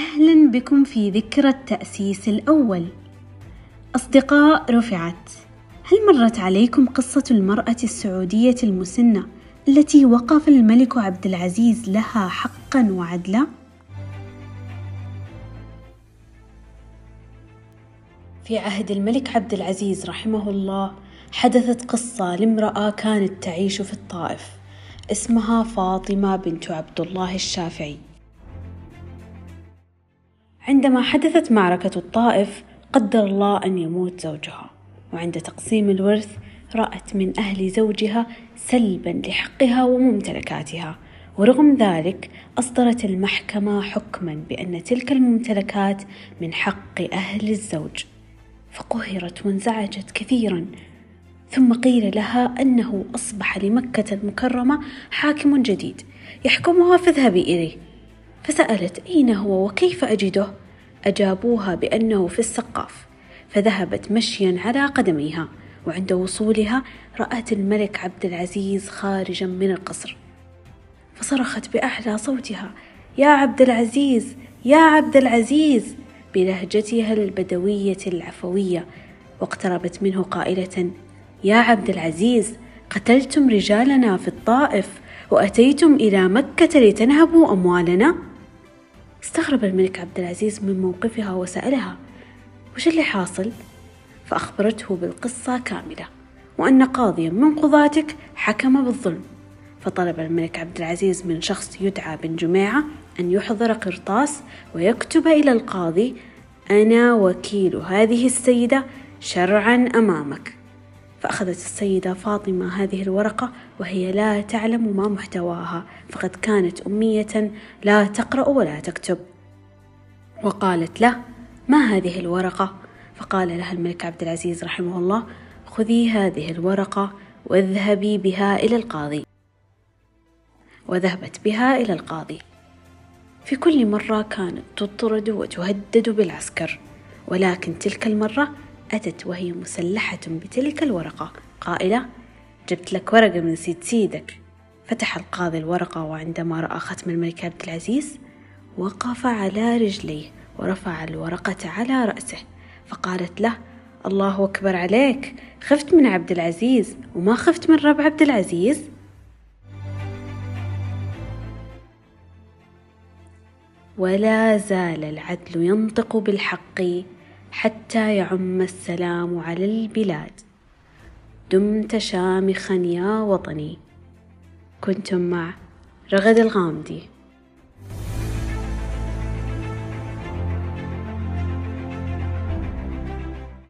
أهلا بكم في ذكرى التأسيس الأول. أصدقاء رفعت. هل مرت عليكم قصة المرأة السعودية المسنة التي وقف الملك عبد العزيز لها حقا وعدلا؟ في عهد الملك عبد العزيز رحمه الله حدثت قصة لامرأة كانت تعيش في الطائف اسمها فاطمة بنت عبد الله الشافعي. عندما حدثت معركة الطائف قدر الله أن يموت زوجها وعند تقسيم الورث رأت من أهل زوجها سلبا لحقها وممتلكاتها ورغم ذلك أصدرت المحكمة حكما بأن تلك الممتلكات من حق أهل الزوج. فقهرت وانزعجت كثيرا ثم قيل لها أنه أصبح لمكة المكرمة حاكم جديد يحكمها فاذهبي إليه. فسألت أين هو وكيف أجده؟ أجابوها بأنه في السقاف فذهبت مشيا على قدميها وعند وصولها رأت الملك عبد العزيز خارجا من القصر. فصرخت بأعلى صوتها يا عبد العزيز! يا عبد العزيز! بلهجتها البدوية العفوية. واقتربت منه قائلة يا عبد العزيز! قتلتم رجالنا في الطائف وأتيتم إلى مكة لتنهبوا أموالنا؟ استغرب الملك عبد العزيز من موقفها وسألها وش اللي حاصل؟ فأخبرته بالقصة كاملة وأن قاضيا من قضاتك حكم بالظلم فطلب الملك عبد العزيز من شخص يدعى بن جميعة أن يحضر قرطاس ويكتب إلى القاضي أنا وكيل هذه السيدة شرعا أمامك فأخذت السيدة فاطمة هذه الورقة وهي لا تعلم ما محتواها فقد كانت أمية لا تقرأ ولا تكتب. وقالت له ما هذه الورقة؟ فقال لها الملك عبد العزيز رحمه الله خذي هذه الورقة واذهبي بها إلى القاضي. وذهبت بها إلى القاضي. في كل مرة كانت تطرد وتهدد بالعسكر ولكن تلك المرة أتت وهي مسلحة بتلك الورقة. قائلة جبت لك ورقة من سيد سيدك. فتح القاضي الورقة وعندما رأى ختم الملك عبد العزيز وقف على رجليه ورفع الورقة على رأسه. فقالت له الله أكبر عليك خفت من عبد العزيز وما خفت من رب عبد العزيز؟ ولا زال العدل ينطق بالحق حتى يعم السلام على البلاد. دمت شامخا يا وطني. كنتم مع رغد الغامدي.